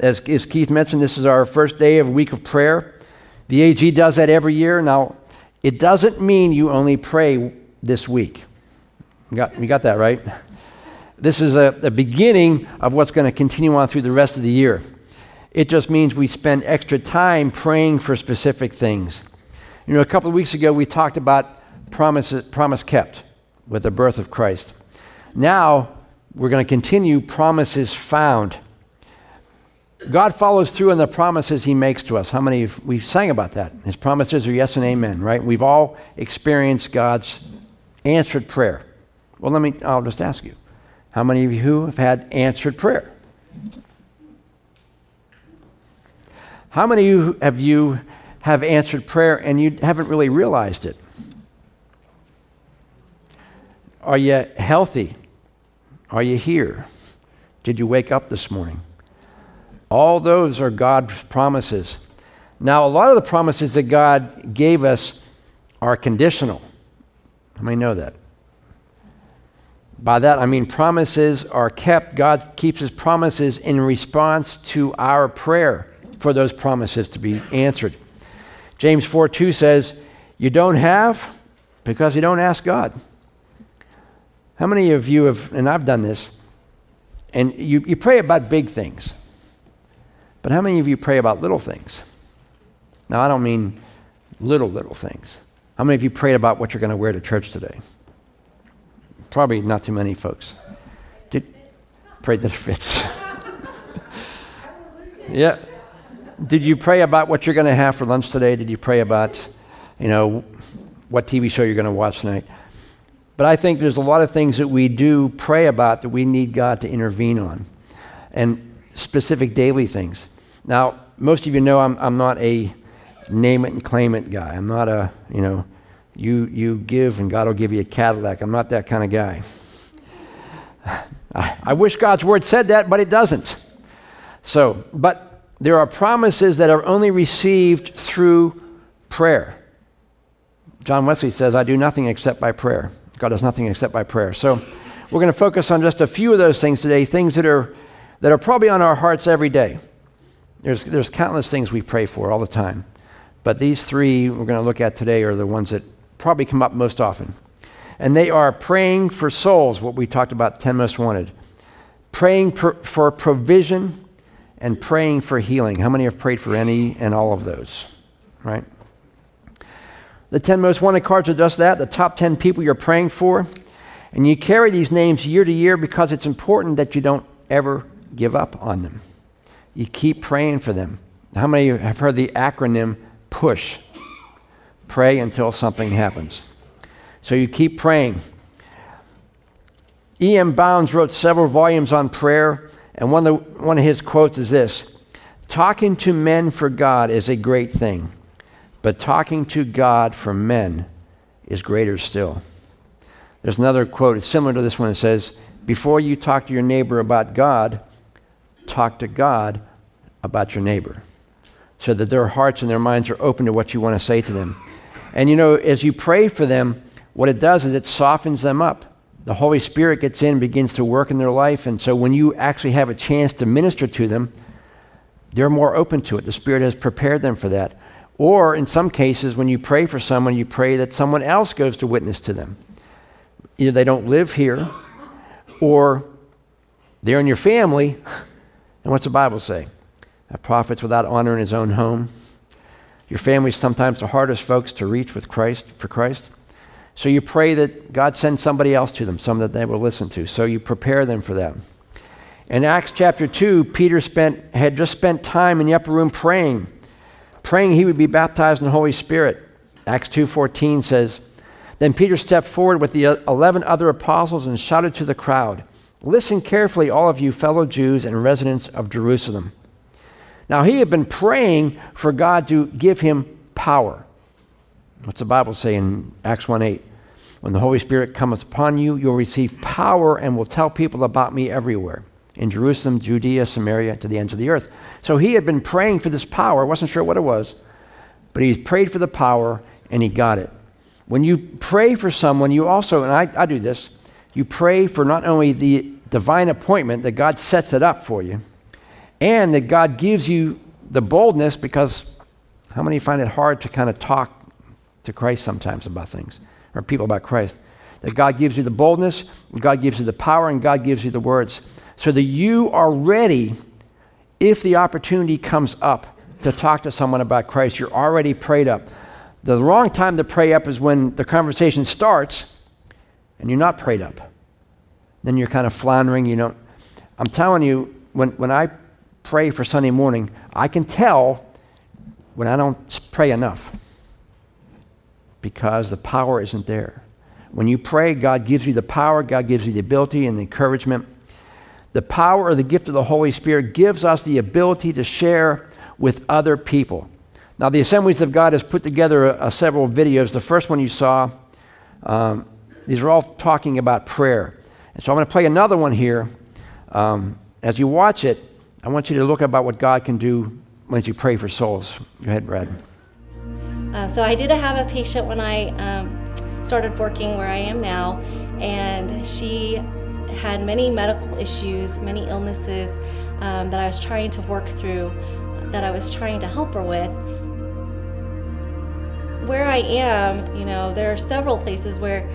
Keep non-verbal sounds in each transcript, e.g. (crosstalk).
As, as Keith mentioned, this is our first day of a week of prayer. The AG does that every year. Now, it doesn't mean you only pray this week. You got, you got that right? This is a, a beginning of what's going to continue on through the rest of the year. It just means we spend extra time praying for specific things. You know, a couple of weeks ago, we talked about promise, promise kept with the birth of Christ. Now, we're going to continue promises found. God follows through on the promises he makes to us. How many of, we sang about that? His promises are yes and amen, right? We've all experienced God's answered prayer. Well, let me, I'll just ask you. How many of you have had answered prayer? How many of you have you have answered prayer and you haven't really realized it? Are you healthy? Are you here? Did you wake up this morning? All those are God's promises. Now, a lot of the promises that God gave us are conditional. How many know that? By that, I mean promises are kept. God keeps his promises in response to our prayer for those promises to be answered. James 4 2 says, You don't have because you don't ask God. How many of you have, and I've done this, and you, you pray about big things, but how many of you pray about little things? Now, I don't mean little, little things. How many of you prayed about what you're going to wear to church today? Probably not too many folks. Did, pray that it fits. (laughs) yeah. Did you pray about what you're going to have for lunch today? Did you pray about, you know, what TV show you're going to watch tonight? But I think there's a lot of things that we do pray about that we need God to intervene on, and specific daily things. Now, most of you know I'm, I'm not a name it and claim it guy. I'm not a, you know, you, you give and God will give you a Cadillac. I'm not that kind of guy. I, I wish God's word said that, but it doesn't. So, but there are promises that are only received through prayer. John Wesley says, I do nothing except by prayer. God does nothing except by prayer. So we're going to focus on just a few of those things today, things that are, that are probably on our hearts every day. There's, there's countless things we pray for all the time. But these three we're going to look at today are the ones that probably come up most often. And they are praying for souls, what we talked about, 10 most wanted, praying for, for provision, and praying for healing. How many have prayed for any and all of those? Right? The 10 most wanted cards are just that the top 10 people you're praying for. And you carry these names year to year because it's important that you don't ever give up on them. You keep praying for them. How many have heard the acronym PUSH? Pray until something happens. So you keep praying. E.M. Bounds wrote several volumes on prayer, and one of, the, one of his quotes is this Talking to men for God is a great thing, but talking to God for men is greater still. There's another quote, it's similar to this one. It says, Before you talk to your neighbor about God, talk to God about your neighbor, so that their hearts and their minds are open to what you want to say to them. And you know, as you pray for them, what it does is it softens them up. The Holy Spirit gets in, begins to work in their life. And so when you actually have a chance to minister to them, they're more open to it. The Spirit has prepared them for that. Or in some cases, when you pray for someone, you pray that someone else goes to witness to them. Either they don't live here, or they're in your family. And what's the Bible say? A prophet's without honor in his own home. Your family's sometimes the hardest folks to reach with Christ for Christ. So you pray that God sends somebody else to them, some that they will listen to. So you prepare them for that. In Acts chapter 2, Peter spent, had just spent time in the upper room praying, praying he would be baptized in the Holy Spirit. Acts 2:14 says, Then Peter stepped forward with the 11 other apostles and shouted to the crowd, Listen carefully, all of you fellow Jews and residents of Jerusalem. Now, he had been praying for God to give him power. What's the Bible say in Acts 1 8? When the Holy Spirit comes upon you, you'll receive power and will tell people about me everywhere in Jerusalem, Judea, Samaria, to the ends of the earth. So he had been praying for this power, wasn't sure what it was, but he prayed for the power and he got it. When you pray for someone, you also, and I, I do this, you pray for not only the divine appointment that God sets it up for you, And that God gives you the boldness because how many find it hard to kind of talk to Christ sometimes about things or people about Christ? That God gives you the boldness, God gives you the power, and God gives you the words so that you are ready if the opportunity comes up to talk to someone about Christ. You're already prayed up. The wrong time to pray up is when the conversation starts and you're not prayed up. Then you're kind of floundering. You know, I'm telling you, when, when I pray for Sunday morning, I can tell when I don't pray enough because the power isn't there. When you pray, God gives you the power, God gives you the ability and the encouragement. The power or the gift of the Holy Spirit gives us the ability to share with other people. Now, the Assemblies of God has put together a, a several videos. The first one you saw, um, these are all talking about prayer. And so I'm going to play another one here. Um, as you watch it, I want you to look about what God can do when you pray for souls. Go ahead, Brad. Uh, so I did have a patient when I um, started working where I am now, and she had many medical issues, many illnesses um, that I was trying to work through, that I was trying to help her with. Where I am, you know, there are several places where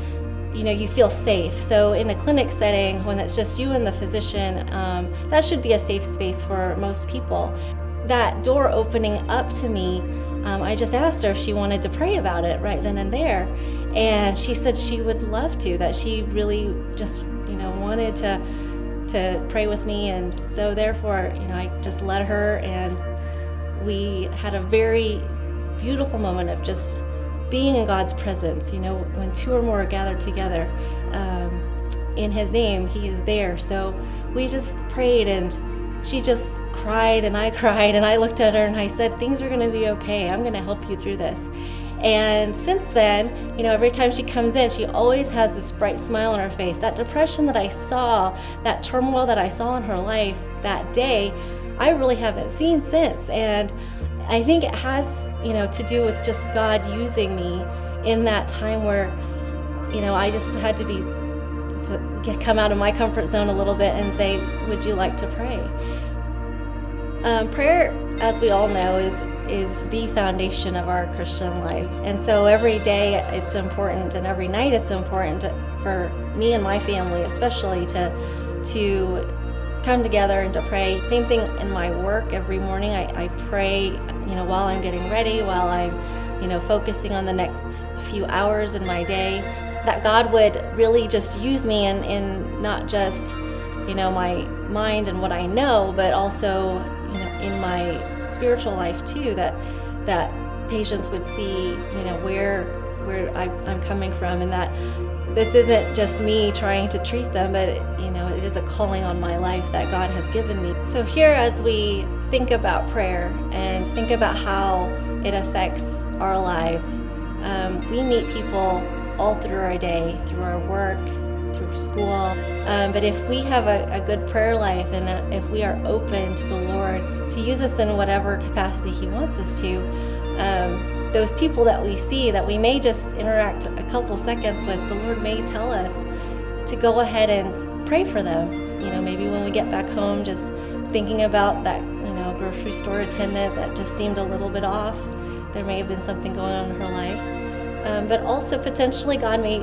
you know you feel safe. So in a clinic setting when it's just you and the physician um, that should be a safe space for most people. That door opening up to me um, i just asked her if she wanted to pray about it right then and there. And she said she would love to that she really just you know, wanted to to pray with me, and so therefore, you know, I just let her, and we had a very beautiful moment of just being in God's presence. You know, when two or more are gathered together um, in His name, He is there. So we just prayed, and she just cried, and I (laughs) cried, and I looked at her, and I said, "Things are going to be okay. I'm going to help you through this." And since then, you know, every time she comes in, she always has this bright smile on her face. That depression that I saw, that turmoil that I saw in her life that day, I really haven't seen since. And I think it has, you know, to do with just God using me in that time where, you know, I just had to be to get, come out of my comfort zone a little bit and say, "Would you like to pray?" Um, prayer, as we all know, is is the foundation of our Christian lives. And so every day it's important and every night it's important for me and my family especially to to come together and to pray. Same thing in my work every morning. I, I pray, you know, while I'm getting ready, while I'm, you know, focusing on the next few hours in my day, that God would really just use me in, in not just, you know, my mind and what I know, but also you know, in my spiritual life too, that that patients would see, you know, where where I, I'm coming from, and that this isn't just me trying to treat them, but you know, it is a calling on my life that God has given me. So here, as we think about prayer and think about how it affects our lives, um, we meet people all through our day, through our work, through school. Um, but if we have a, a good prayer life and a, if we are open to the Lord to use us in whatever capacity He wants us to, um, those people that we see that we may just interact a couple seconds with, the Lord may tell us to go ahead and pray for them. You know, maybe when we get back home, just thinking about that, you know, grocery store attendant that just seemed a little bit off. There may have been something going on in her life. Um, but also potentially God may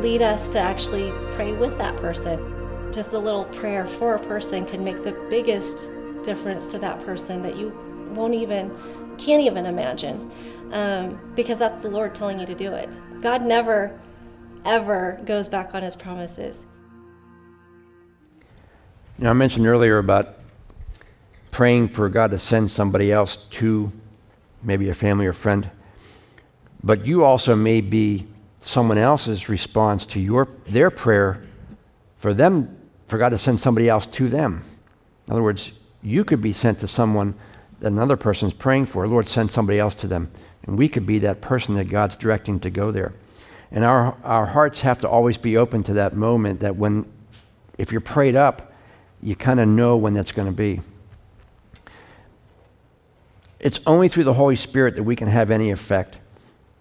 lead us to actually pray with that person. Just a little prayer for a person can make the biggest difference to that person that you won't even, can't even imagine, um, because that's the Lord telling you to do it. God never, ever goes back on his promises. You know, I mentioned earlier about praying for God to send somebody else to maybe a family or friend, but you also may be someone else's response to your, their prayer for them, for God to send somebody else to them. In other words, you could be sent to someone another person is praying for. Lord, send somebody else to them. And we could be that person that God's directing to go there. And our, our hearts have to always be open to that moment that when, if you're prayed up, you kind of know when that's going to be. It's only through the Holy Spirit that we can have any effect.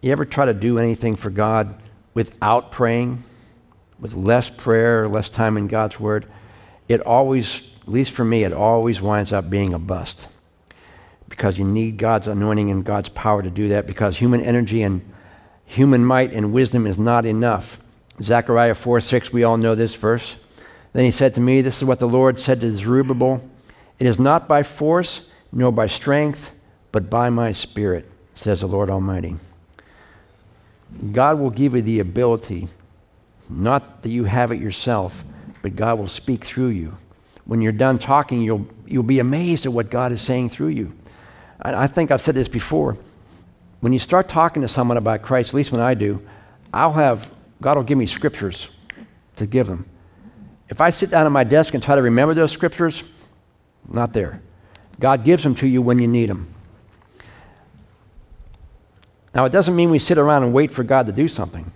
You ever try to do anything for God without praying, with less prayer, less time in God's Word? It always at least for me, it always winds up being a bust. Because you need God's anointing and God's power to do that, because human energy and human might and wisdom is not enough. Zechariah 4 6, we all know this verse. Then he said to me, This is what the Lord said to Zerubbabel It is not by force nor by strength, but by my spirit, says the Lord Almighty. God will give you the ability, not that you have it yourself, but God will speak through you. When you're done talking, you'll, you'll be amazed at what God is saying through you. I, think I've said this before. When you start talking to someone about Christ, at least when I do, I'll have, God will give me scriptures to give them. If I sit down at my desk and try to remember those scriptures, not there. God gives them to you when you need them. Now, it doesn't mean we sit around and wait for God to do something.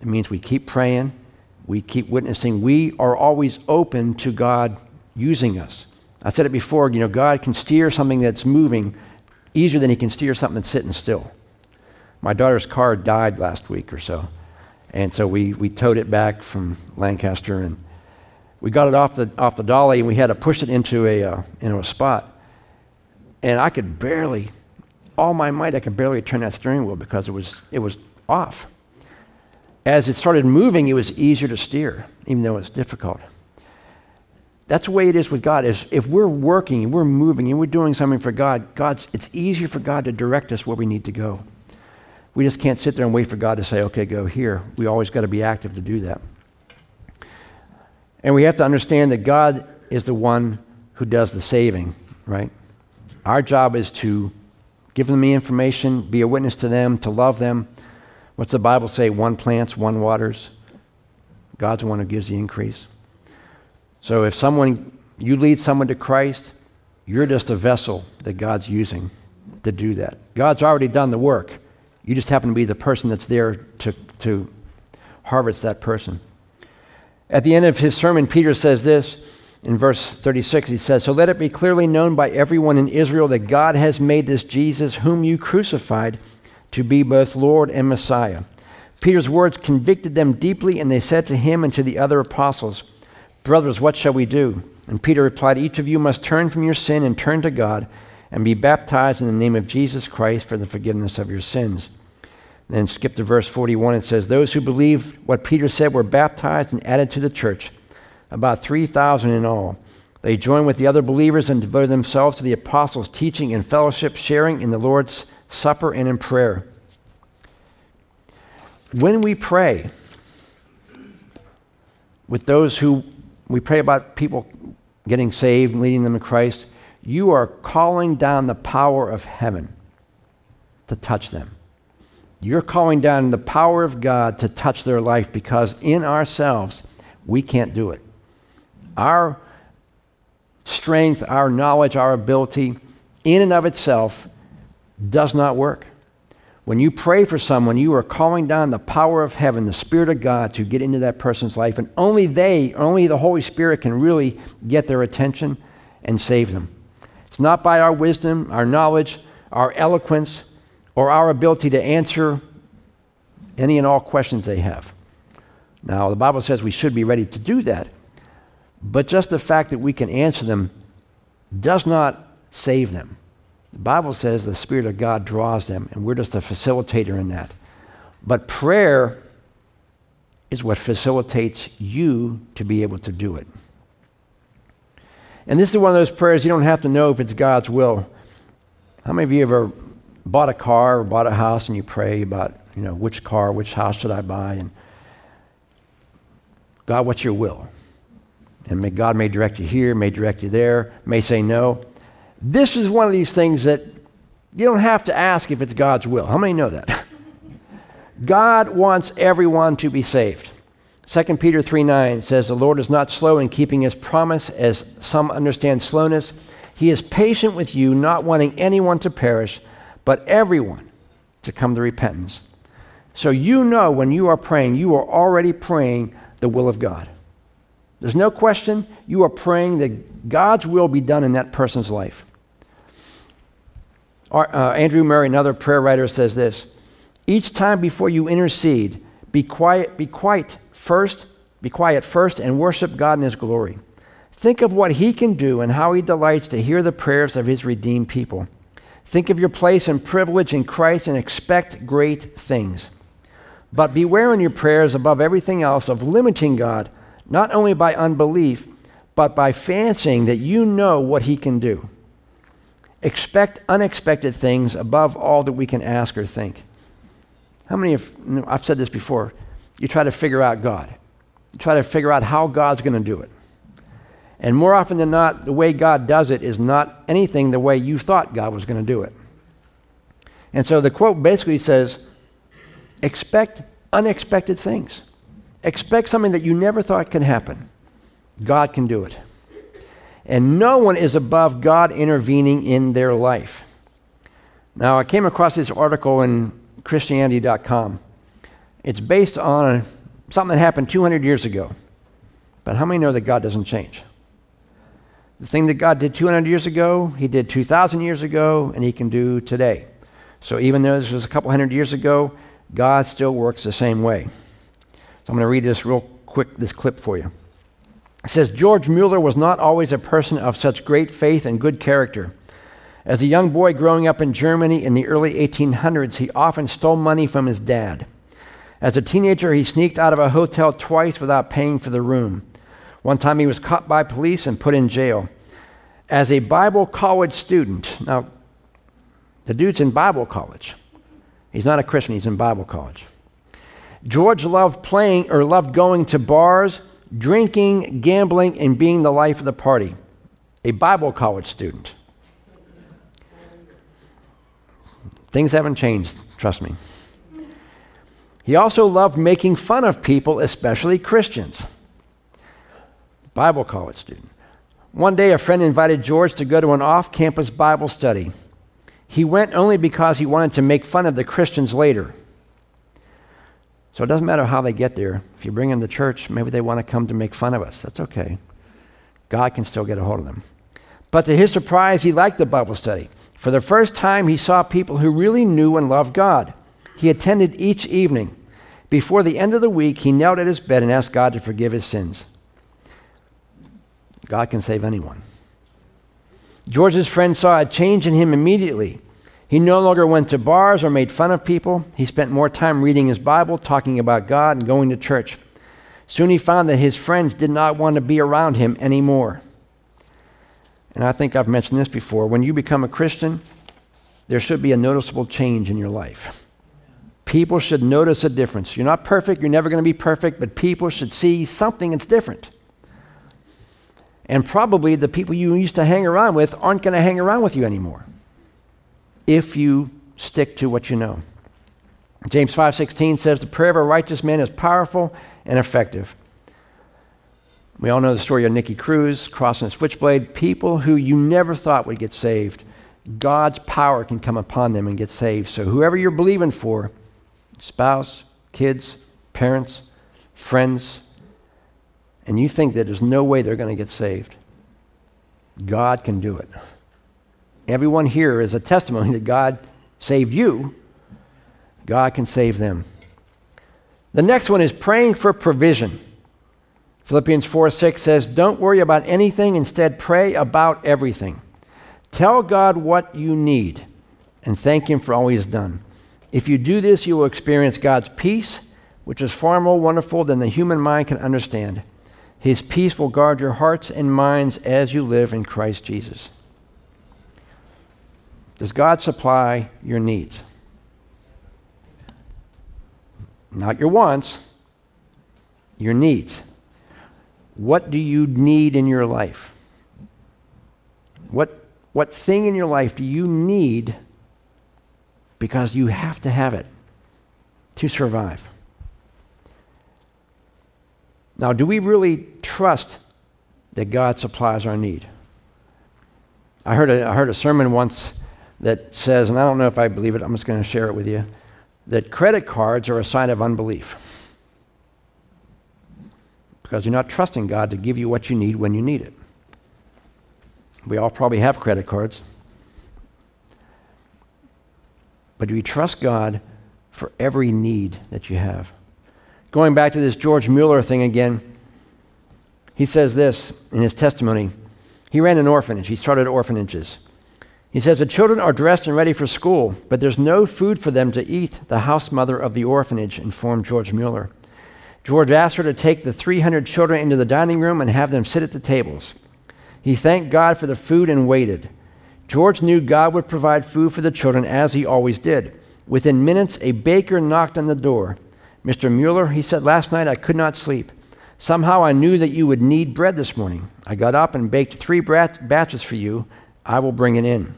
It means we keep praying, we keep witnessing. We are always open to God using us. I said it before, you know, God can steer something that's moving easier than he can steer something that's sitting still. My daughter's car died last week or so. And so we, we towed it back from Lancaster and we got it off the, off the dolly and we had to push it into a, uh, into a spot. And I could barely, all my might, I could barely turn that steering wheel because it was, it was off. As it started moving, it was easier to steer, even though it's difficult. That's the way it is with God. Is if we're working and we're moving and we're doing something for God, God's it's easier for God to direct us where we need to go. We just can't sit there and wait for God to say, okay, go here. We always got to be active to do that. And we have to understand that God is the one who does the saving, right? Our job is to give them the information, be a witness to them, to love them. What's the Bible say? One plants, one waters. God's the one who gives the increase. So if someone, you lead someone to Christ, you're just a vessel that God's using to do that. God's already done the work. You just happen to be the person that's there to, to harvest that person. At the end of his sermon, Peter says this in verse 36. He says, So let it be clearly known by everyone in Israel that God has made this Jesus, whom you crucified, to be both Lord and Messiah. Peter's words convicted them deeply, and they said to him and to the other apostles, Brothers, what shall we do? And Peter replied, Each of you must turn from your sin and turn to God and be baptized in the name of Jesus Christ for the forgiveness of your sins. Then skip to verse 41. It says, Those who believed what Peter said were baptized and added to the church, about 3,000 in all. They joined with the other believers and devoted themselves to the apostles' teaching and fellowship, sharing in the Lord's supper and in prayer. When we pray with those who we pray about people getting saved, and leading them to Christ, you are calling down the power of heaven to touch them. You're calling down the power of God to touch their life because in ourselves, we can't do it. Our strength, our knowledge, our ability, in and of itself, does not work. When you pray for someone, you are calling down the power of heaven, the Spirit of God, to get into that person's life. And only they, only the Holy Spirit can really get their attention and save them. It's not by our wisdom, our knowledge, our eloquence, or our ability to answer any and all questions they have. Now, the Bible says we should be ready to do that. But just the fact that we can answer them does not save them. The Bible says the Spirit of God draws them, and we're just a facilitator in that. But prayer is what facilitates you to be able to do it. And this is one of those prayers you don't have to know if it's God's will. How many of you ever bought a car or bought a house and you pray about, you know, which car, which house should I buy? And God, what's your will? And may God may direct you here, may direct you there, may say no. This is one of these things that you don't have to ask if it's God's will. How many know that? (laughs) God wants everyone to be saved. 2 Peter 3 9 says, The Lord is not slow in keeping his promise, as some understand slowness. He is patient with you, not wanting anyone to perish, but everyone to come to repentance. So you know when you are praying, you are already praying the will of God. There's no question, you are praying that God's will be done in that person's life. Uh, Andrew Murray, another prayer writer, says this Each time before you intercede, be quiet, be quiet first, be quiet first, and worship God in His glory. Think of what He can do and how He delights to hear the prayers of His redeemed people. Think of your place and privilege in Christ and expect great things. But beware in your prayers above everything else of limiting God, not only by unbelief, but by fancying that you know what He can do. Expect unexpected things above all that we can ask or think. How many of, I've said this before, you try to figure out God. You try to figure out how God's going to do it. And more often than not, the way God does it is not anything the way you thought God was going to do it. And so the quote basically says expect unexpected things. Expect something that you never thought could happen. God can do it. And no one is above God intervening in their life. Now, I came across this article in Christianity.com. It's based on something that happened 200 years ago. But how many know that God doesn't change? The thing that God did 200 years ago, He did 2,000 years ago, and He can do today. So even though this was a couple hundred years ago, God still works the same way. So I'm going to read this real quick, this clip for you. Says George Mueller was not always a person of such great faith and good character. As a young boy growing up in Germany in the early 1800s, he often stole money from his dad. As a teenager, he sneaked out of a hotel twice without paying for the room. One time he was caught by police and put in jail. As a Bible college student, now, the dude's in Bible college. He's not a Christian, he's in Bible college. George loved playing or loved going to bars, drinking, gambling, and being the life of the party. A Bible college student. Things haven't changed, trust me. He also loved making fun of people, especially Christians. Bible college student. One day, a friend invited George to go to an off campus Bible study. He went only because he wanted to make fun of the Christians later. So it doesn't matter how they get there. If you bring them to church, maybe they want to come to make fun of us. That's okay. God can still get a hold of them. But to his surprise, he liked the Bible study. For the first time, he saw people who really knew and loved God. He attended each evening. Before the end of the week, he knelt at his bed and asked God to forgive his sins. God can save anyone. George's friend saw a change in him immediately. He no longer went to bars or made fun of people. He spent more time reading his Bible, talking about God, and going to church. Soon he found that his friends did not want to be around him anymore. And I think I've mentioned this before. When you become a Christian, there should be a noticeable change in your life. People should notice a difference. You're not perfect, you're never going to be perfect, but people should see something that's different. And probably the people you used to hang around with aren't going to hang around with you anymore if you stick to what you know. James 5:16 says the prayer of a righteous man is powerful and effective. We all know the story of Nicky Cruz crossing a switchblade. People who you never thought would get saved, God's power can come upon them and get saved. So whoever you're believing for, spouse, kids, parents, friends, and you think that there's no way they're going to get saved, God can do it. Everyone here is a testimony that God saved you. God can save them. The next one is praying for provision. Philippians 4 6 says, Don't worry about anything, instead, pray about everything. Tell God what you need and thank Him for all He has done. If you do this, you will experience God's peace, which is far more wonderful than the human mind can understand. His peace will guard your hearts and minds as you live in Christ Jesus. Does God supply your needs? Not your wants, your needs. What do you need in your life? What, what thing in your life do you need because you have to have it to survive? Now, do we really trust that God supplies our need? I heard a, I heard a sermon once that says, and I don't know if I believe it, I'm just going to share it with you, that credit cards are a sign of unbelief. Because you're not trusting God to give you what you need when you need it. We all probably have credit cards. But do you trust God for every need that you have? Going back to this George Mueller thing again, he says this in his testimony. He ran an orphanage, he started orphanages. He says the children are dressed and ready for school, but there's no food for them to eat, the house mother of the orphanage informed George Mueller. George asked her to take the 300 children into the dining room and have them sit at the tables. He thanked God for the food and waited. George knew God would provide food for the children as he always did. Within minutes, a baker knocked on the door. Mr. Mueller, he said, last night I could not sleep. Somehow I knew that you would need bread this morning. I got up and baked three batches for you. I will bring it in.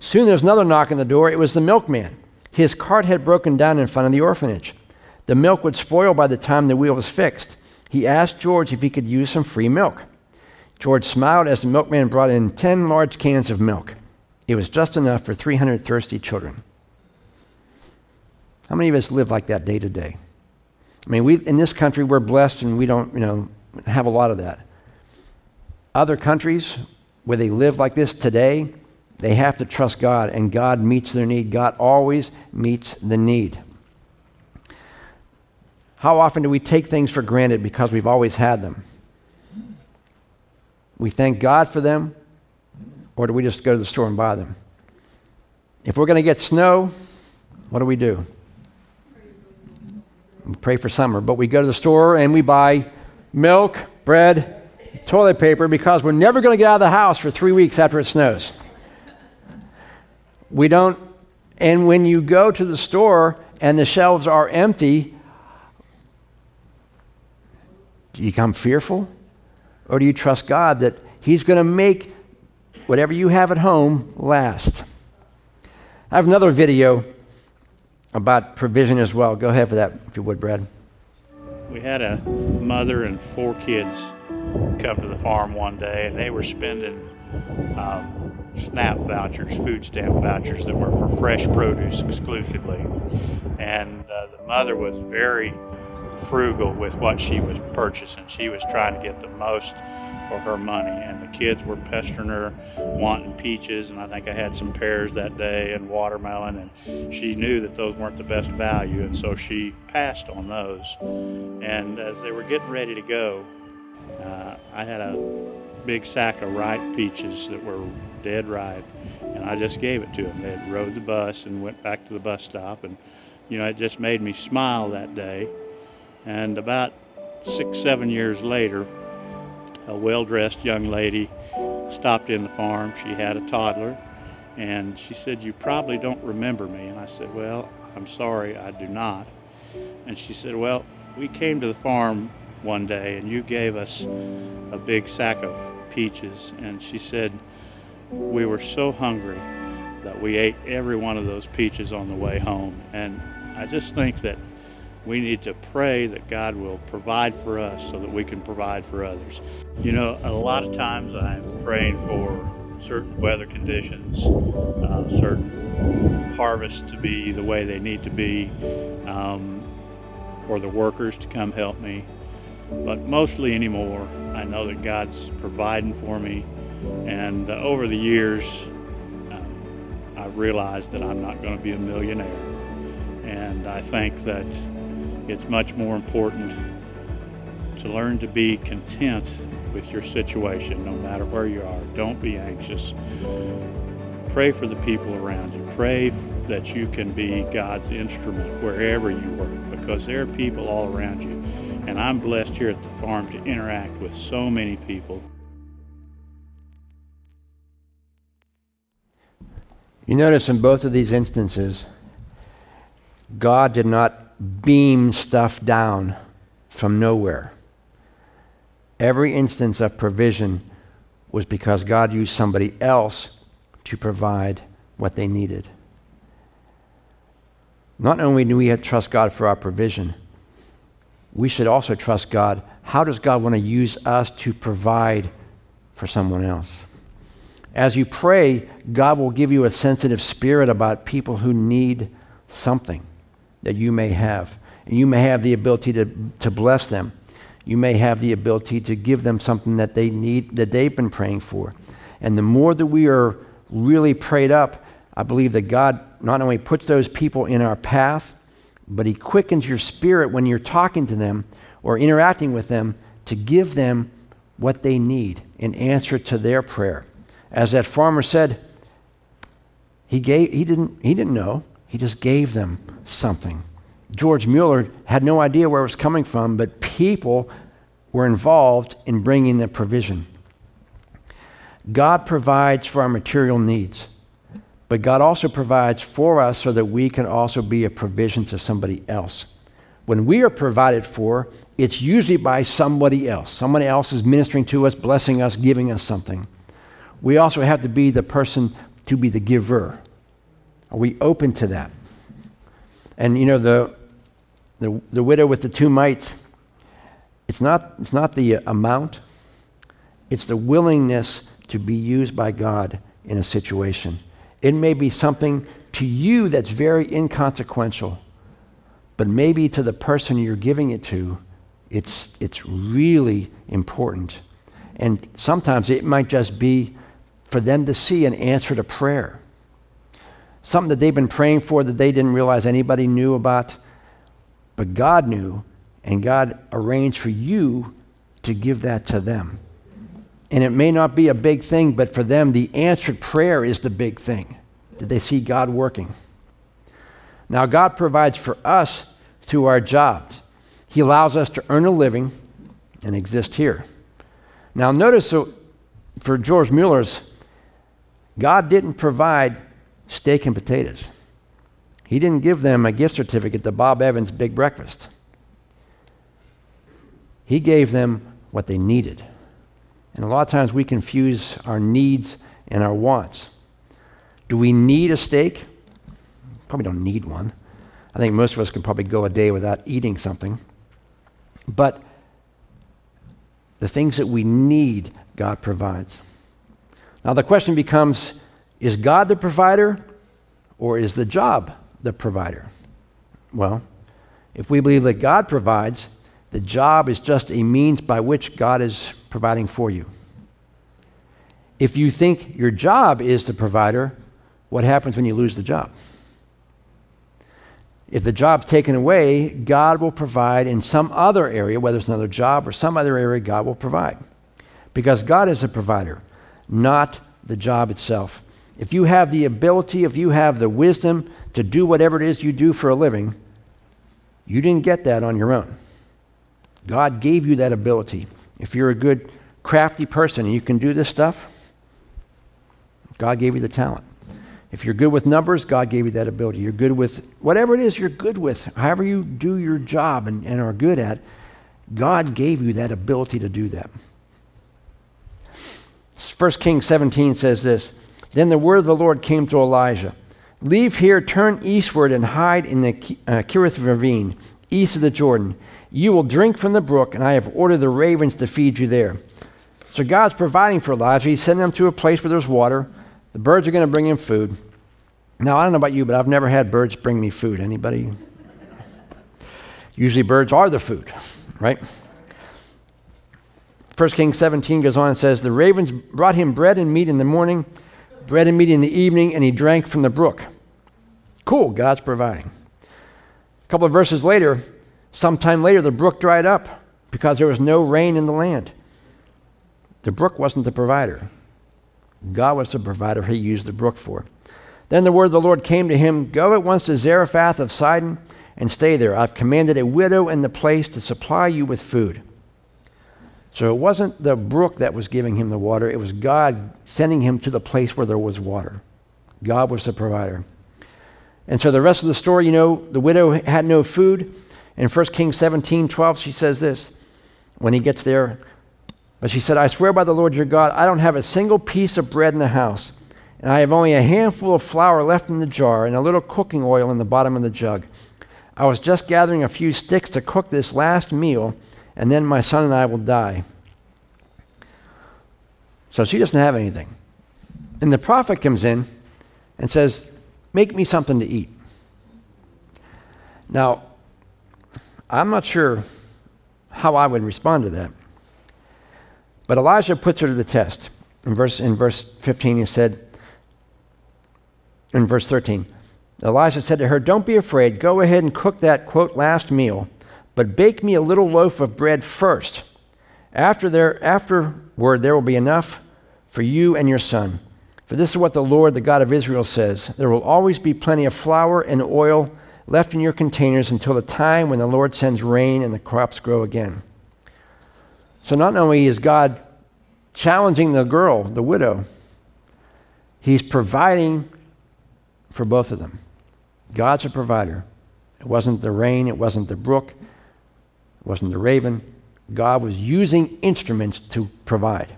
Soon there was another knock on the door. It was the milkman. His cart had broken down in front of the orphanage. The milk would spoil by the time the wheel was fixed. He asked George if he could use some free milk. George smiled as the milkman brought in 10 large cans of milk. It was just enough for 300 thirsty children. How many of us live like that day to day? I mean, we, in this country, we're blessed and we don't, you know, have a lot of that. Other countries where they live like this today, they have to trust God, and God meets their need. God always meets the need. How often do we take things for granted because we've always had them? We thank God for them, or do we just go to the store and buy them? If we're going to get snow, what do we do? We pray for summer, but we go to the store and we buy milk, bread, toilet paper because we're never going to get out of the house for three weeks after it snows. We don't, and when you go to the store and the shelves are empty, do you become fearful? Or do you trust God that He's going to make whatever you have at home last? I have another video about provision as well. Go ahead for that, if you would, Brad. We had a mother and four kids come to the farm one day, and they were spending um, SNAP vouchers, food stamp vouchers that were for fresh produce exclusively. And uh, the mother was very frugal with what she was purchasing. She was trying to get the most for her money. And the kids were pestering her, wanting peaches, and I think I had some pears that day and watermelon. And she knew that those weren't the best value, and so she passed on those. And as they were getting ready to go, uh, I had a big sack of ripe peaches that were dead ripe, and I just gave it to them. They rode the bus and went back to the bus stop, and you know, it just made me smile that day. And about six, seven years later, a well dressed young lady stopped in the farm. She had a toddler, and she said, You probably don't remember me. And I said, Well, I'm sorry, I do not. And she said, Well, we came to the farm one day and you gave us a big sack of peaches. And she said, We were so hungry that we ate every one of those peaches on the way home. And I just think that we need to pray that God will provide for us so that we can provide for others. You know, a lot of times I'm praying for certain weather conditions, uh, certain harvests to be the way they need to be, um, for the workers to come help me. But mostly anymore, I know that God's providing for me. And uh, over the years, um, I've realized that I'm not going to be a millionaire. And I think that it's much more important to learn to be content with your situation, no matter where you are. Don't be anxious. Pray for the people around you. Pray that you can be God's instrument wherever you work because there are people all around you. And I'm blessed here at the farm to interact with so many people. You notice in both of these instances, God did not beam stuff down from nowhere. Every instance of provision was because God used somebody else to provide what they needed. Not only do we have trust God for our provision, we should also trust God. How does God want to use us to provide for someone else? As you pray, God will give you a sensitive spirit about people who need something that you may have. And you may have the ability to, to bless them. You may have the ability to give them something that they need, that they've been praying for. And the more that we are really prayed up, I believe that God not only puts those people in our path, but He quickens your spirit when you're talking to them or interacting with them to give them what they need in answer to their prayer. As that farmer said, he, gave, he, didn't, he didn't know, he just gave them something. George Mueller had no idea where it was coming from, but people were involved in bringing the provision. God provides for our material needs, but God also provides for us so that we can also be a provision to somebody else. When we are provided for, it's usually by somebody else. Somebody else is ministering to us, blessing us, giving us something. We also have to be the person to be the giver. Are we open to that? And you know, the, the, the widow with the two mites, it's not, it's not the amount, it's the willingness to be used by God in a situation. It may be something to you that's very inconsequential, but maybe to the person you're giving it to, it's, it's really important. And sometimes it might just be for them to see an answer to prayer. Something that they've been praying for that they didn't realize anybody knew about, but God knew, and God arranged for you to give that to them. And it may not be a big thing, but for them, the answered prayer is the big thing. Did they see God working? Now, God provides for us through our jobs. He allows us to earn a living and exist here. Now, notice so for George Mueller's, God didn't provide steak and potatoes. He didn't give them a gift certificate to Bob Evans' big breakfast. He gave them what they needed. And a lot of times we confuse our needs and our wants. Do we need a steak? Probably don't need one. I think most of us can probably go a day without eating something. But the things that we need, God provides. Now the question becomes is God the provider or is the job the provider? Well, if we believe that God provides, the job is just a means by which God is providing for you. If you think your job is the provider, what happens when you lose the job? If the job's taken away, God will provide in some other area, whether it's another job or some other area, God will provide. Because God is a provider, not the job itself. If you have the ability, if you have the wisdom to do whatever it is you do for a living, you didn't get that on your own. God gave you that ability. If you're a good, crafty person and you can do this stuff, God gave you the talent. If you're good with numbers, God gave you that ability. You're good with whatever it is you're good with, however you do your job and, and are good at, God gave you that ability to do that. 1 Kings 17 says this Then the word of the Lord came to Elijah Leave here, turn eastward, and hide in the uh, Kerith ravine, east of the Jordan. You will drink from the brook, and I have ordered the ravens to feed you there. So God's providing for Elijah. He's sending him to a place where there's water. The birds are going to bring him food. Now, I don't know about you, but I've never had birds bring me food. Anybody? Usually birds are the food, right? 1 Kings 17 goes on and says, The ravens brought him bread and meat in the morning, bread and meat in the evening, and he drank from the brook. Cool, God's providing. A couple of verses later, sometime later, the brook dried up because there was no rain in the land. The brook wasn't the provider. God was the provider he used the brook for. Then the word of the Lord came to him Go at once to Zarephath of Sidon and stay there. I've commanded a widow in the place to supply you with food. So it wasn't the brook that was giving him the water, it was God sending him to the place where there was water. God was the provider. And so the rest of the story, you know, the widow had no food. In 1 Kings 17 12, she says this when he gets there. But she said, I swear by the Lord your God, I don't have a single piece of bread in the house, and I have only a handful of flour left in the jar and a little cooking oil in the bottom of the jug. I was just gathering a few sticks to cook this last meal and then my son and I will die. So she doesn't have anything. And the prophet comes in and says, Make me something to eat. Now, I'm not sure how I would respond to that. But Elijah puts her to the test. In verse, in verse 15, he said, in verse 13, Elijah said to her, Don't be afraid. Go ahead and cook that, quote, last meal but bake me a little loaf of bread first, After there, afterward, there will be enough for you and your son. For this is what the Lord, the God of Israel, says There will always be plenty of flour and oil left in your containers until the time when the Lord sends rain and the crops grow again. So not only is God challenging the girl, the widow, he's providing for both of them. God's a provider. It wasn't the rain, it wasn't the brook, it wasn't the raven. God was using instruments to provide.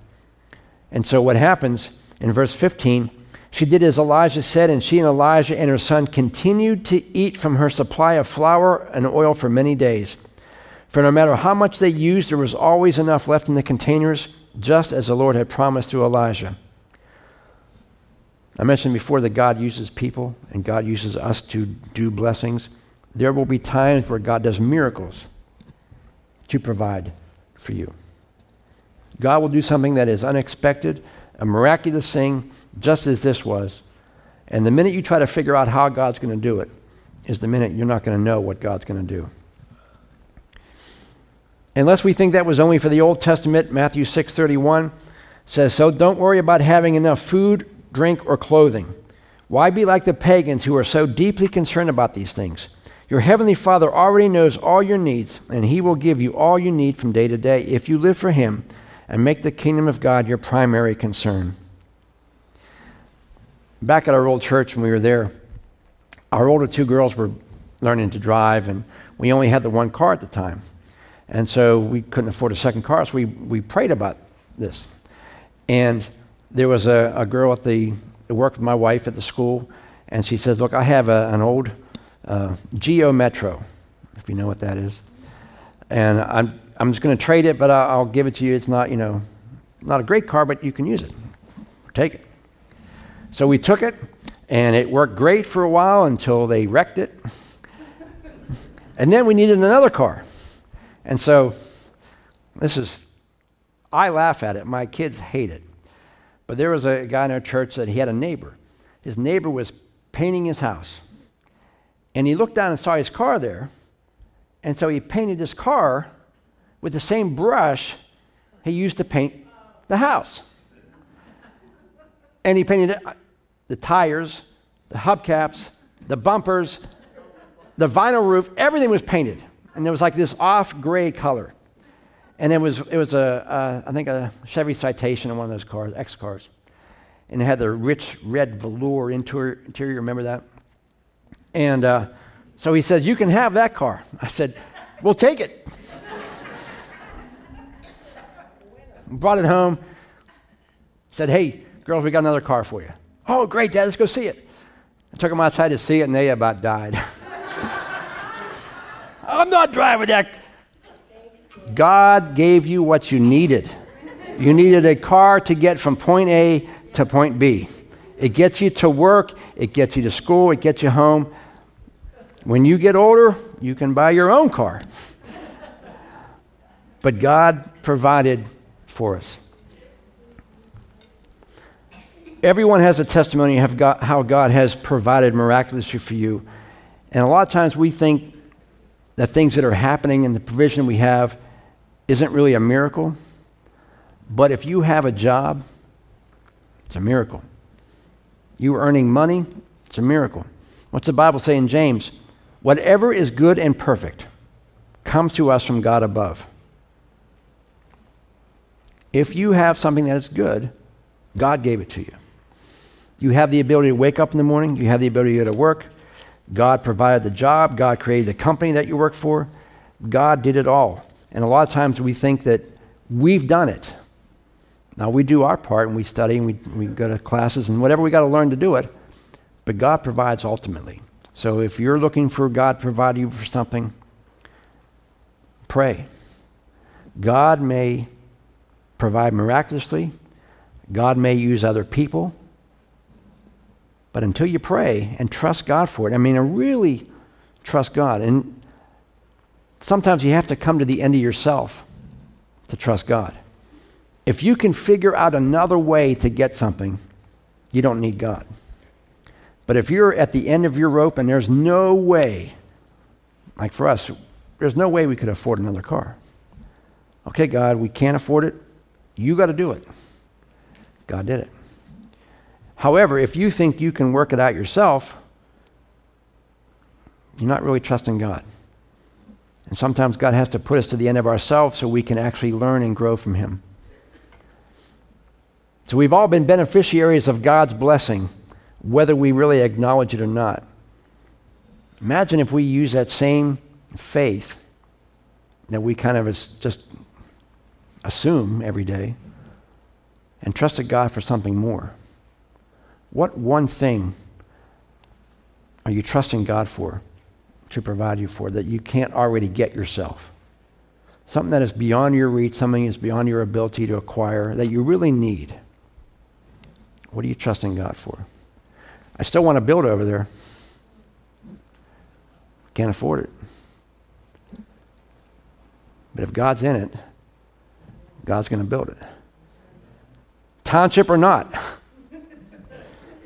And so what happens in verse 15, she did as Elijah said, and she and Elijah and her son continued to eat from her supply of flour and oil for many days. For no matter how much they used, there was always enough left in the containers, just as the Lord had promised to Elijah. I mentioned before that God uses people and God uses us to do blessings. There will be times where God does miracles to provide for you. God will do something that is unexpected, a miraculous thing, just as this was. And the minute you try to figure out how God's going to do it, is the minute you're not going to know what God's going to do. Unless we think that was only for the Old Testament, Matthew 6:31 says, "So don't worry about having enough food, drink, or clothing. Why be like the pagans who are so deeply concerned about these things? Your heavenly Father already knows all your needs, and he will give you all you need from day to day if you live for him and make the kingdom of God your primary concern." Back at our old church when we were there, our older two girls were learning to drive, and we only had the one car at the time. And so we couldn't afford a second car, so we, we prayed about this. And there was a, a girl at the, that worked with my wife at the school, and she says, Look, I have a, an old uh, Geo Metro, if you know what that is. And I'm, I'm just going to trade it, but I'll, I'll give it to you. It's not, you know, not a great car, but you can use it. Take it. So we took it, and it worked great for a while until they wrecked it. and then we needed another car. And so, this is, I laugh at it. My kids hate it. But there was a guy in our church that he had a neighbor. His neighbor was painting his house. And he looked down and saw his car there. And so he painted his car with the same brush he used to paint the house. And he painted the tires, the hubcaps, the bumpers, the vinyl roof, everything was painted and it was like this off gray color. And it was, it was a, a, I think, a Chevy Citation in one of those cars, X cars. And it had the rich red velour interior, interior remember that? And uh, so he says, You can have that car. I said, We'll take it. Brought it home. Said, Hey, girls, we got another car for you. Oh, great, Dad, let's go see it. I took them outside to see it, and they about died. (laughs) I'm not driving that. God gave you what you needed. You needed a car to get from point A to point B. It gets you to work, it gets you to school, it gets you home. When you get older, you can buy your own car. But God provided for us. Everyone has a testimony of how God has provided miraculously for you. And a lot of times we think that things that are happening and the provision we have isn't really a miracle. But if you have a job, it's a miracle. You earning money, it's a miracle. What's the Bible say in James? Whatever is good and perfect comes to us from God above. If you have something that is good, God gave it to you. You have the ability to wake up in the morning, you have the ability to go to work, God provided the job, God created the company that you work for. God did it all. And a lot of times we think that we've done it. Now we do our part and we study and we, we go to classes and whatever we got to learn to do it, but God provides ultimately. So if you're looking for God to provide you for something, pray. God may provide miraculously, God may use other people. But until you pray and trust God for it, I mean, I really trust God. And sometimes you have to come to the end of yourself to trust God. If you can figure out another way to get something, you don't need God. But if you're at the end of your rope and there's no way, like for us, there's no way we could afford another car. Okay, God, we can't afford it. You got to do it. God did it. However, if you think you can work it out yourself, you're not really trusting God. And sometimes God has to put us to the end of ourselves so we can actually learn and grow from Him. So we've all been beneficiaries of God's blessing, whether we really acknowledge it or not. Imagine if we use that same faith that we kind of just assume every day and trusted God for something more. What one thing are you trusting God for to provide you for that you can't already get yourself? Something that is beyond your reach, something that is beyond your ability to acquire that you really need. What are you trusting God for? I still want to build over there. Can't afford it. But if God's in it, God's going to build it. Township or not,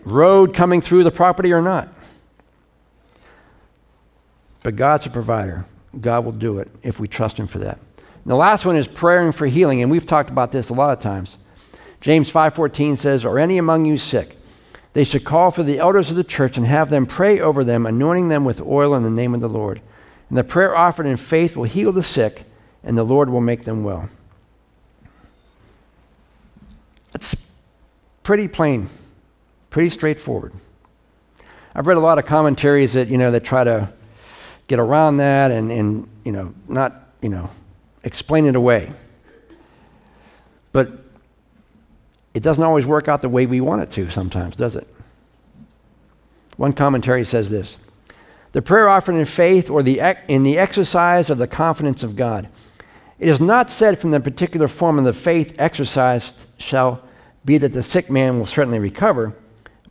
road coming through the property or not. But God's a provider. God will do it if we trust Him for that. And the last one is praying for healing, and we've talked about this a lot of times. James 5:14 says, "Are any among you sick? They should call for the elders of the church and have them pray over them, anointing them with oil in the name of the Lord. And the prayer offered in faith will heal the sick, and the Lord will make them well." It's pretty plain, pretty straightforward. I've read a lot of commentaries that, you know, that try to get around that and, and you know, not, you know, explain it away. But it doesn't always work out the way we want it to sometimes, does it? One commentary says this The prayer offered in faith or the, in the exercise of the confidence of God. It is not said from the particular form of the faith exercised shall be that the sick man will certainly recover,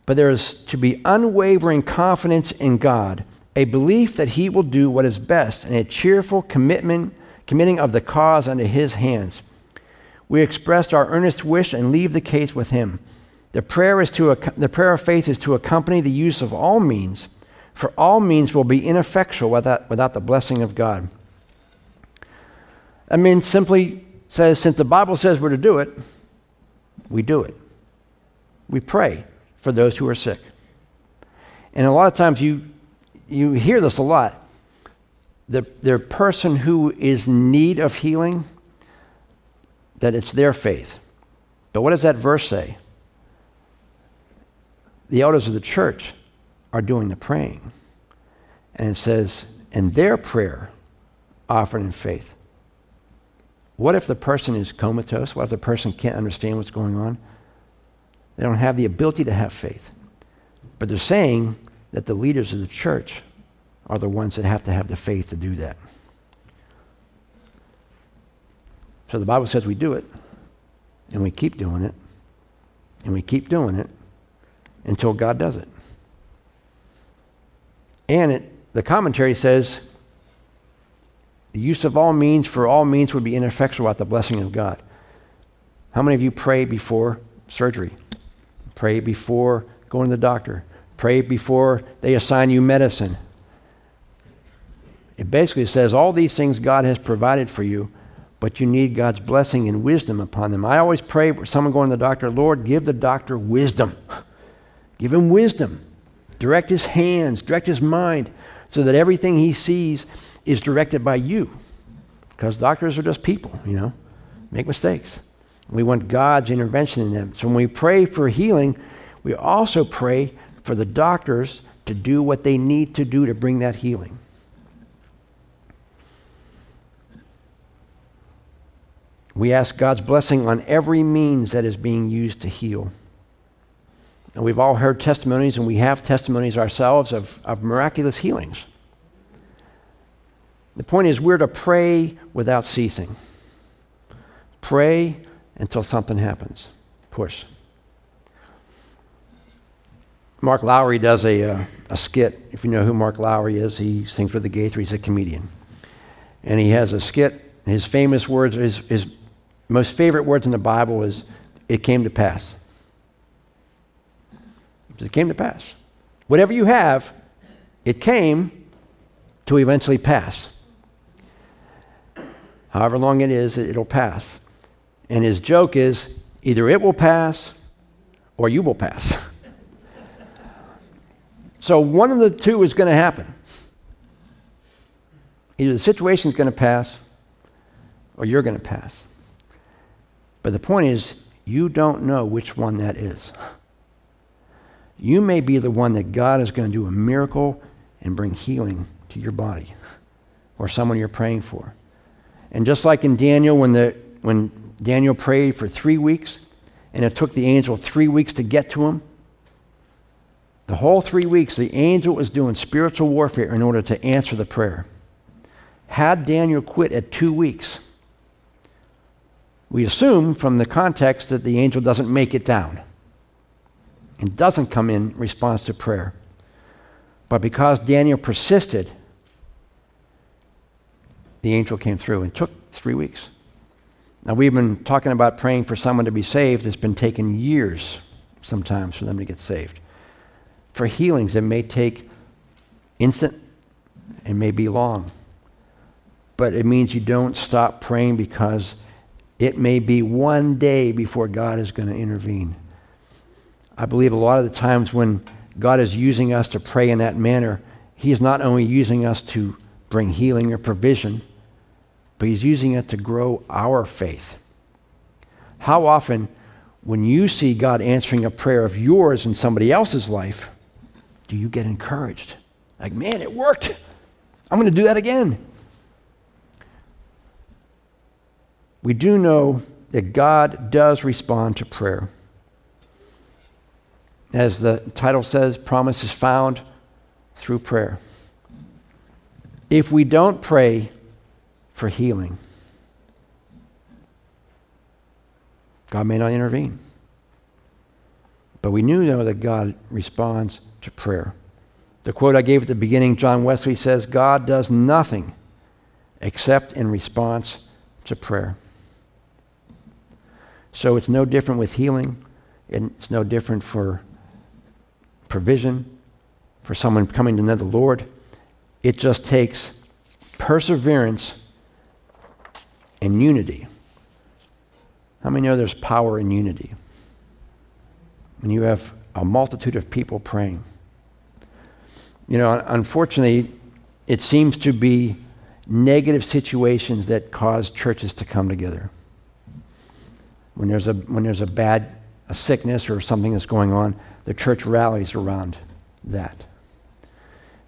but there is to be unwavering confidence in God, a belief that he will do what is best, and a cheerful commitment, committing of the cause unto his hands. We expressed our earnest wish and leave the case with him. The prayer, is to, the prayer of faith is to accompany the use of all means, for all means will be ineffectual without, without the blessing of God. I mean, simply says, since the Bible says we're to do it, we do it. We pray for those who are sick. And a lot of times you, you hear this a lot. The, the person who is in need of healing, that it's their faith. But what does that verse say? The elders of the church are doing the praying. And it says, and their prayer offered in faith. What if the person is comatose? What if the person can't understand what's going on? They don't have the ability to have faith. But they're saying that the leaders of the church are the ones that have to have the faith to do that. So the Bible says we do it, and we keep doing it, and we keep doing it until God does it. And it, the commentary says the use of all means for all means would be ineffectual without the blessing of God. How many of you pray before surgery? Pray before going to the doctor? Pray before they assign you medicine? It basically says all these things God has provided for you, but you need God's blessing and wisdom upon them. I always pray for someone going to the doctor, Lord, give the doctor wisdom. (laughs) give him wisdom. Direct his hands, direct his mind, so that everything he sees is directed by you. Because doctors are just people, you know, make mistakes. We want God's intervention in them. So when we pray for healing, we also pray for the doctors to do what they need to do to bring that healing. We ask God's blessing on every means that is being used to heal. And we've all heard testimonies, and we have testimonies ourselves of, of miraculous healings. The point is, we're to pray without ceasing. Pray until something happens. Push. Mark Lowry does a, uh, a skit. If you know who Mark Lowry is, he sings with the Gaither. He's a comedian. And he has a skit. His famous words, his, his most favorite words in the Bible is, It came to pass. It came to pass. Whatever you have, it came to eventually pass. However long it is, it'll pass. And his joke is either it will pass or you will pass. so one of the two is going to happen. Either the situation is going to pass or you're going to pass. But the point is, you don't know which one that is. You may be the one that God is going to do a miracle and bring healing to your body or someone you're praying for. And just like in Daniel, when, the, when Daniel prayed for three weeks, and it took the angel three weeks to get to him, the whole three weeks, the angel was doing spiritual warfare in order to answer the prayer. Had Daniel quit at two weeks, we assume from the context that the angel doesn't make it down and doesn't come in response to prayer. But because Daniel persisted, the angel came through and took three weeks. Now, we've been talking about praying for someone to be saved. It's been taking years sometimes for them to get saved. For healings, it may take instant, it may be long. But it means you don't stop praying because it may be one day before God is going to intervene. I believe a lot of the times when God is using us to pray in that manner, He is not only using us to bring healing or provision, but He's using it to grow our faith. How often, when you see God answering a prayer of yours in somebody else's life, do you get encouraged? Like, man, it worked. I'm going to do that again. We do know that God does respond to prayer. As the title says, promise is found through prayer. If we don't pray for healing, God may not intervene. But we knew, though, that God responds to prayer. The quote I gave at the beginning, John Wesley says, God does nothing except in response to prayer. So it's no different with healing, and it's no different for provision for someone coming to know the Lord. It just takes perseverance and unity. How many know there's power in unity? When you have a multitude of people praying. You know, unfortunately, it seems to be negative situations that cause churches to come together. When there's a, when there's a bad a sickness or something that's going on, the church rallies around that.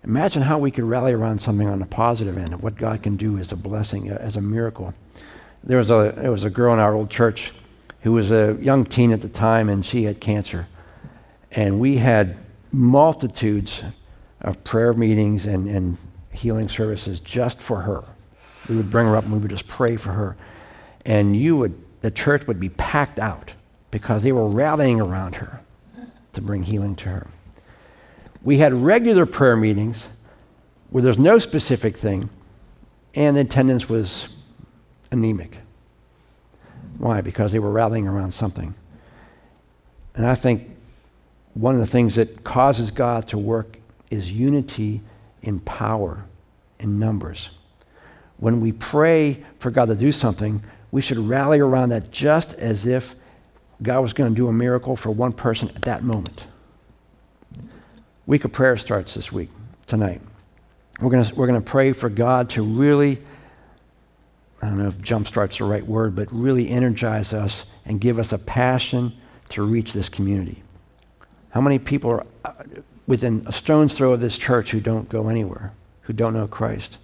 Imagine how we could rally around something on the positive end of what God can do as a blessing, uh, as a miracle. There was a, there was a girl in our old church who was a young teen at the time, and she had cancer. And we had multitudes of prayer meetings and, and healing services just for her. We would bring her up and we would just pray for her. And you would, the church would be packed out because they were rallying around her to bring healing to her. We had regular prayer meetings where there's no specific thing, and the attendance was anemic. Why? Because they were rallying around something. And I think one of the things that causes God to work is unity in power, in numbers. When we pray for God to do something, we should rally around that just as if God was going to do a miracle for one person at that moment. Week of prayer starts this week, tonight. We're going we're to pray for God to really, I don't know if jumpstart's the right word, but really energize us and give us a passion to reach this community. How many people are uh, within a stone's throw of this church who don't go anywhere, who don't know Christ?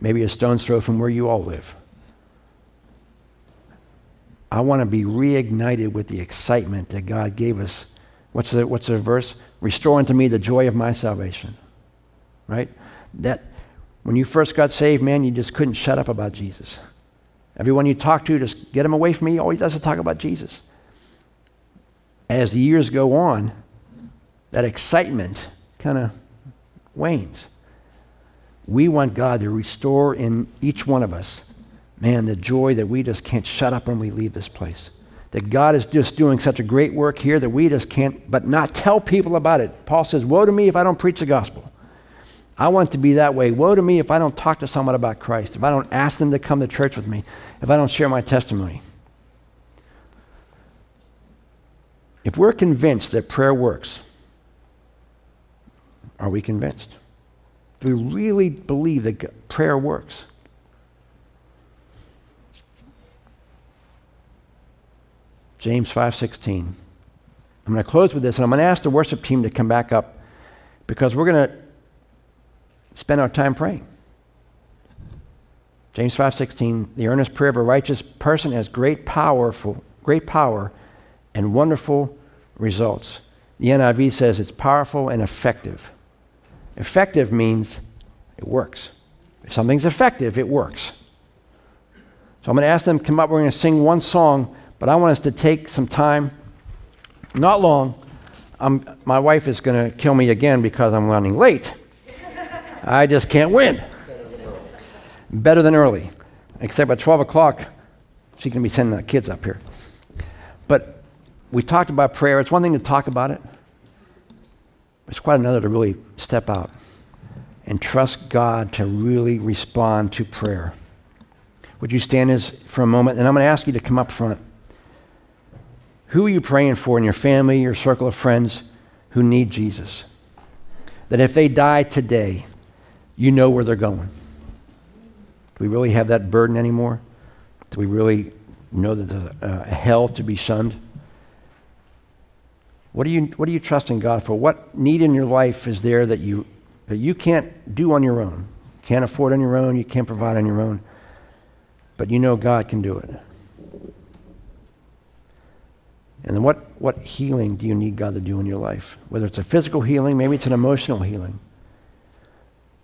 Maybe a stone's throw from where you all live. I want to be reignited with the excitement that God gave us. What's the, what's the verse? Restore unto me the joy of my salvation. Right? That when you first got saved, man, you just couldn't shut up about Jesus. Everyone you talk to, just get him away from me. All he does is talk about Jesus. As the years go on, that excitement kind of wanes. We want God to restore in each one of us man, the joy that we just can't shut up when we leave this place. That God is just doing such a great work here that we just can't but not tell people about it. Paul says, Woe to me if I don't preach the gospel. I want to be that way. Woe to me if I don't talk to someone about Christ, if I don't ask them to come to church with me, if I don't share my testimony. If we're convinced that prayer works, are we convinced? Do we really believe that prayer works? James 5:16. I'm going to close with this and I'm going to ask the worship team to come back up because we're going to spend our time praying. James 5:16, the earnest prayer of a righteous person has great powerful great power and wonderful results. The NIV says it's powerful and effective. Effective means it works. If something's effective, it works. So I'm going to ask them to come up. We're going to sing one song, but I want us to take some time, not long. I'm, my wife is going to kill me again because I'm running late. I just can't win. Better than early. Except at 12 o'clock, she can be sending the kids up here. But we talked about prayer. It's one thing to talk about it, it's quite another to really step out and trust God to really respond to prayer. Would you stand as for a moment? And I'm going to ask you to come up front. Who are you praying for in your family, your circle of friends who need Jesus? That if they die today, you know where they're going. Do we really have that burden anymore? Do we really know that there's a, hell to be shunned? What are, you, what are you trusting God for? What need in your life is there that you, that you can't do on your own? Can't afford on your own, you can't provide on your own, but you know God can do it. And then what, what healing do you need God to do in your life? Whether it's a physical healing, maybe it's an emotional healing.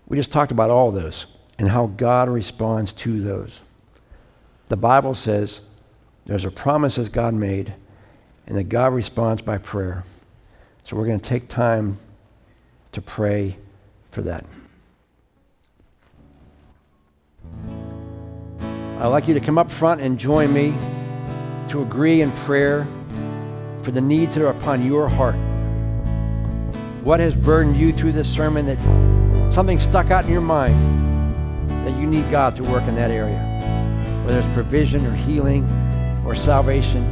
We just talked about all those and how God responds to those. The Bible says there's a promise that God made and that God responds by prayer. So we're going to take time to pray for that. I'd like you to come up front and join me to agree in prayer for the needs that are upon your heart. What has burdened you through this sermon that something stuck out in your mind that you need God to work in that area? Whether it's provision or healing or salvation.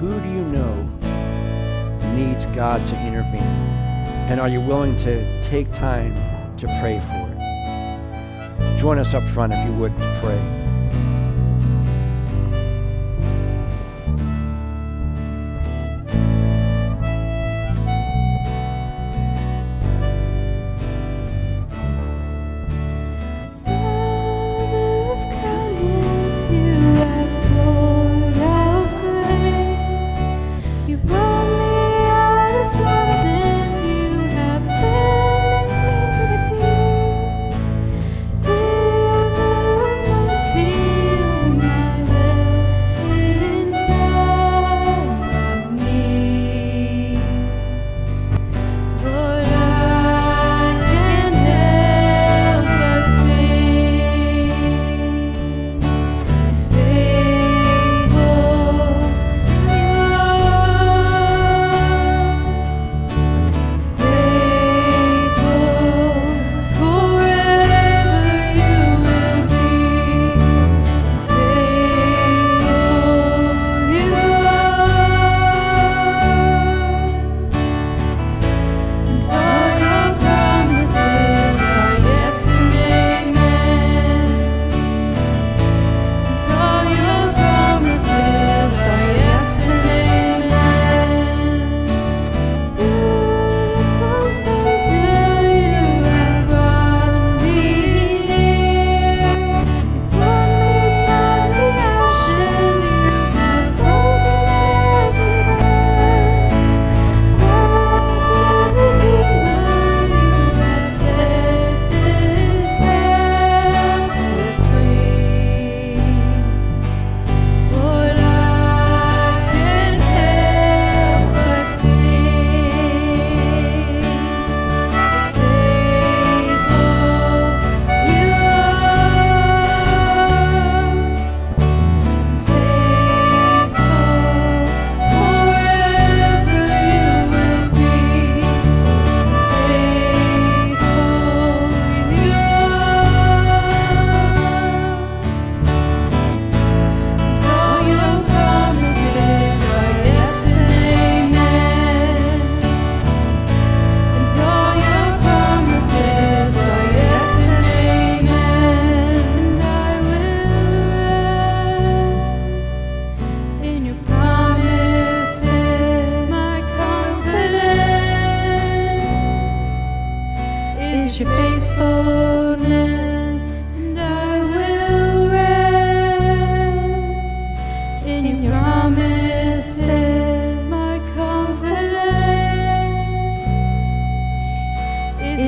Who do you know needs God to intervene? And are you willing to take time to pray for it? Join us up front if you would to pray.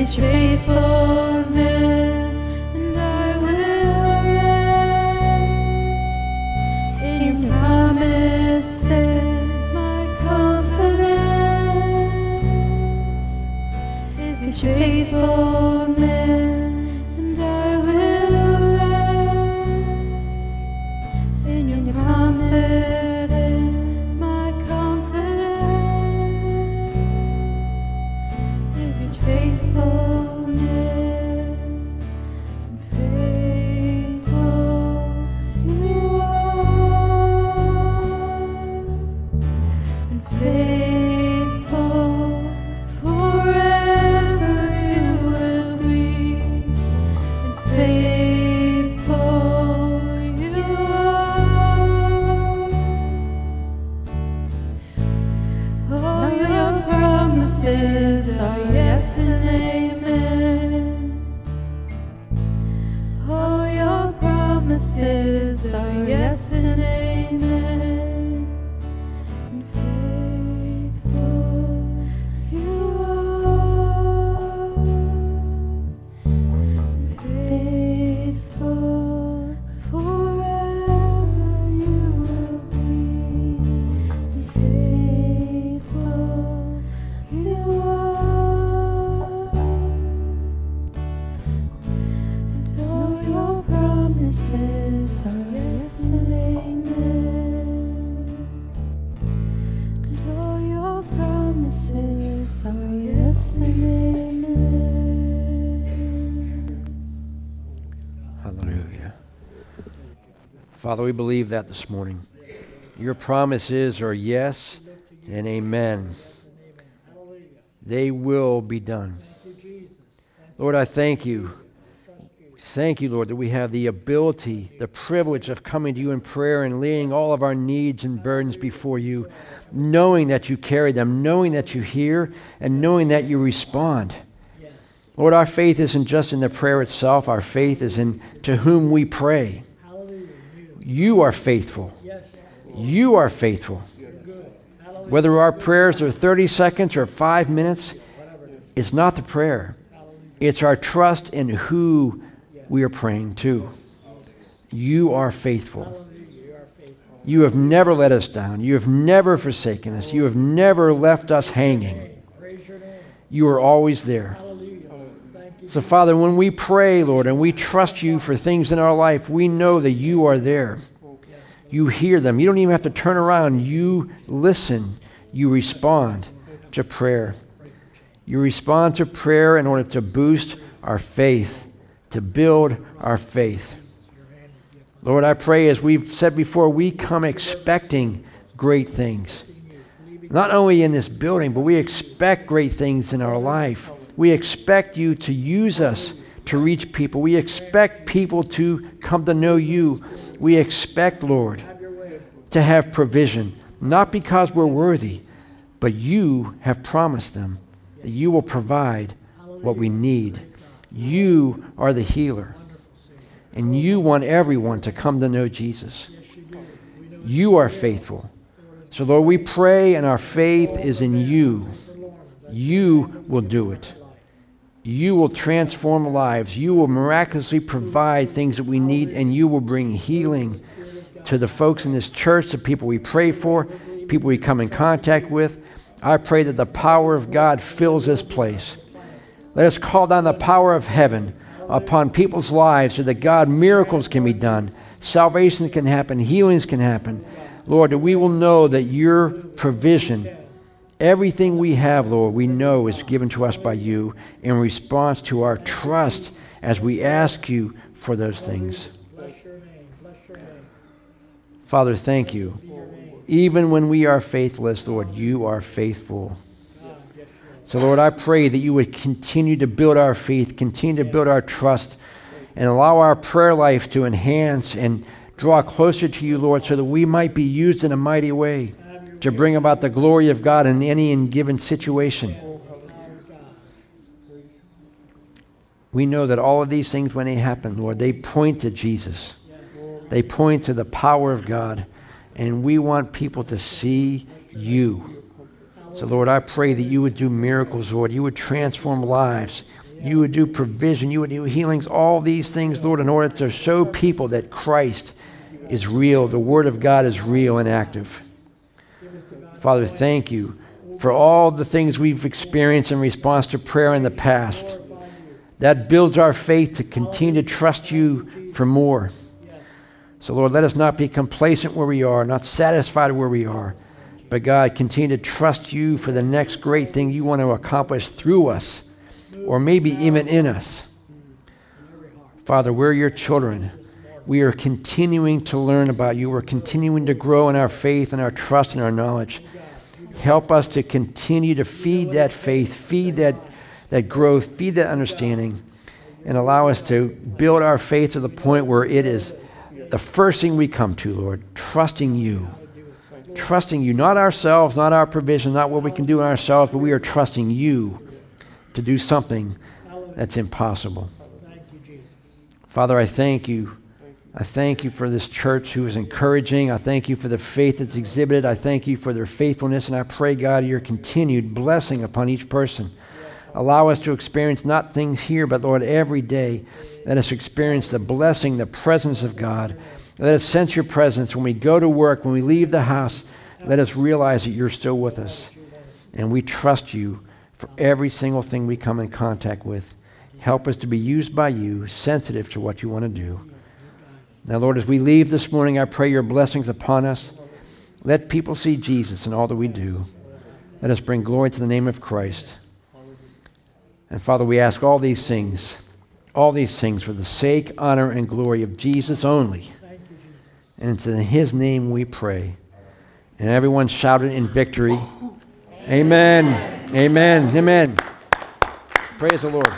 Is your faithfulness, and I will rest in your promises. My confidence is your faithfulness, Father, we believe that this morning. Your promises are yes and amen. They will be done. Lord, I thank you. Thank you, Lord, that we have the ability, the privilege of coming to you in prayer and laying all of our needs and burdens before you, knowing that you carry them, knowing that you hear, and knowing that you respond. Lord, our faith isn't just in the prayer itself, our faith is in to whom we pray. You are faithful. You are faithful. Whether our prayers are 30 seconds or five minutes, it's not the prayer. It's our trust in who we are praying to. You are faithful. You have never let us down. You have never forsaken us. You have never left us hanging. You are always there. So, Father, when we pray, Lord, and we trust you for things in our life, we know that you are there. You hear them. You don't even have to turn around. You listen. You respond to prayer. You respond to prayer in order to boost our faith, to build our faith. Lord, I pray as we've said before, we come expecting great things. Not only in this building, but we expect great things in our life. We expect you to use us to reach people. We expect people to come to know you. We expect, Lord, to have provision, not because we're worthy, but you have promised them that you will provide what we need. You are the healer, and you want everyone to come to know Jesus. You are faithful. So, Lord, we pray, and our faith is in you. You will do it. You will transform lives. You will miraculously provide things that we need, and you will bring healing to the folks in this church, the people we pray for, people we come in contact with. I pray that the power of God fills this place. Let us call down the power of heaven upon people's lives so that God, miracles can be done, salvation can happen, healings can happen. Lord, that we will know that your provision, everything we have, Lord, we know is given to us by you in response to our trust as we ask you for those things. Father, thank you. Even when we are faithless, Lord, you are faithful. So, Lord, I pray that you would continue to build our faith, continue to build our trust, and allow our prayer life to enhance and draw closer to you, Lord, so that we might be used in a mighty way to bring about the glory of God in any given situation. we know that all of these things, when they happen, Lord, they point to Jesus. They point to the power of God. And we want people to see you. So, Lord, I pray that you would do miracles, Lord. You would transform lives. You would do provision. You would do healings, all these things, Lord, in order to show people that Christ is real. The Word of God is real and active. Father, thank you for all the things we've experienced in response to prayer in the past. That builds our faith to continue to trust you for more. So, Lord, let us not be complacent where we are, not satisfied where we are. But, God, continue to trust you for the next great thing you want to accomplish through us, or maybe even in us. Father, we're your children. We are continuing to learn about you. We're continuing to grow in our faith and our trust and our knowledge. Help us to continue to feed that faith, feed that, that growth, feed that understanding, and allow us to build our faith to the point where it is the first thing we come to, Lord, trusting you. Trusting you, not ourselves, not our provision, not what we can do in ourselves, but we are trusting you to do something that's impossible. Father, I thank you. I thank you for this church who is encouraging. I thank you for the faith that's exhibited. I thank you for their faithfulness. And I pray, God, your continued blessing upon each person. Allow us to experience not things here, but Lord, every day. Let us experience the blessing, the presence of God. Let us sense your presence when we go to work, when we leave the house. Let us realize that you're still with us. And we trust you for every single thing we come in contact with. Help us to be used by you, sensitive to what you want to do. Now, Lord, as we leave this morning, I pray your blessings upon us. Let people see Jesus in all that we do. Let us bring glory to the name of Christ. And Father, we ask all these things, all these things for the sake, honor, and glory of Jesus only. And it's in his name we pray. And everyone shouted in victory. Amen. Amen. Amen. Praise the Lord.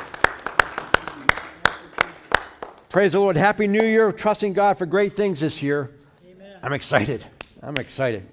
Praise the Lord. Happy New Year. Trusting God for great things this year. Amen. I'm excited. I'm excited.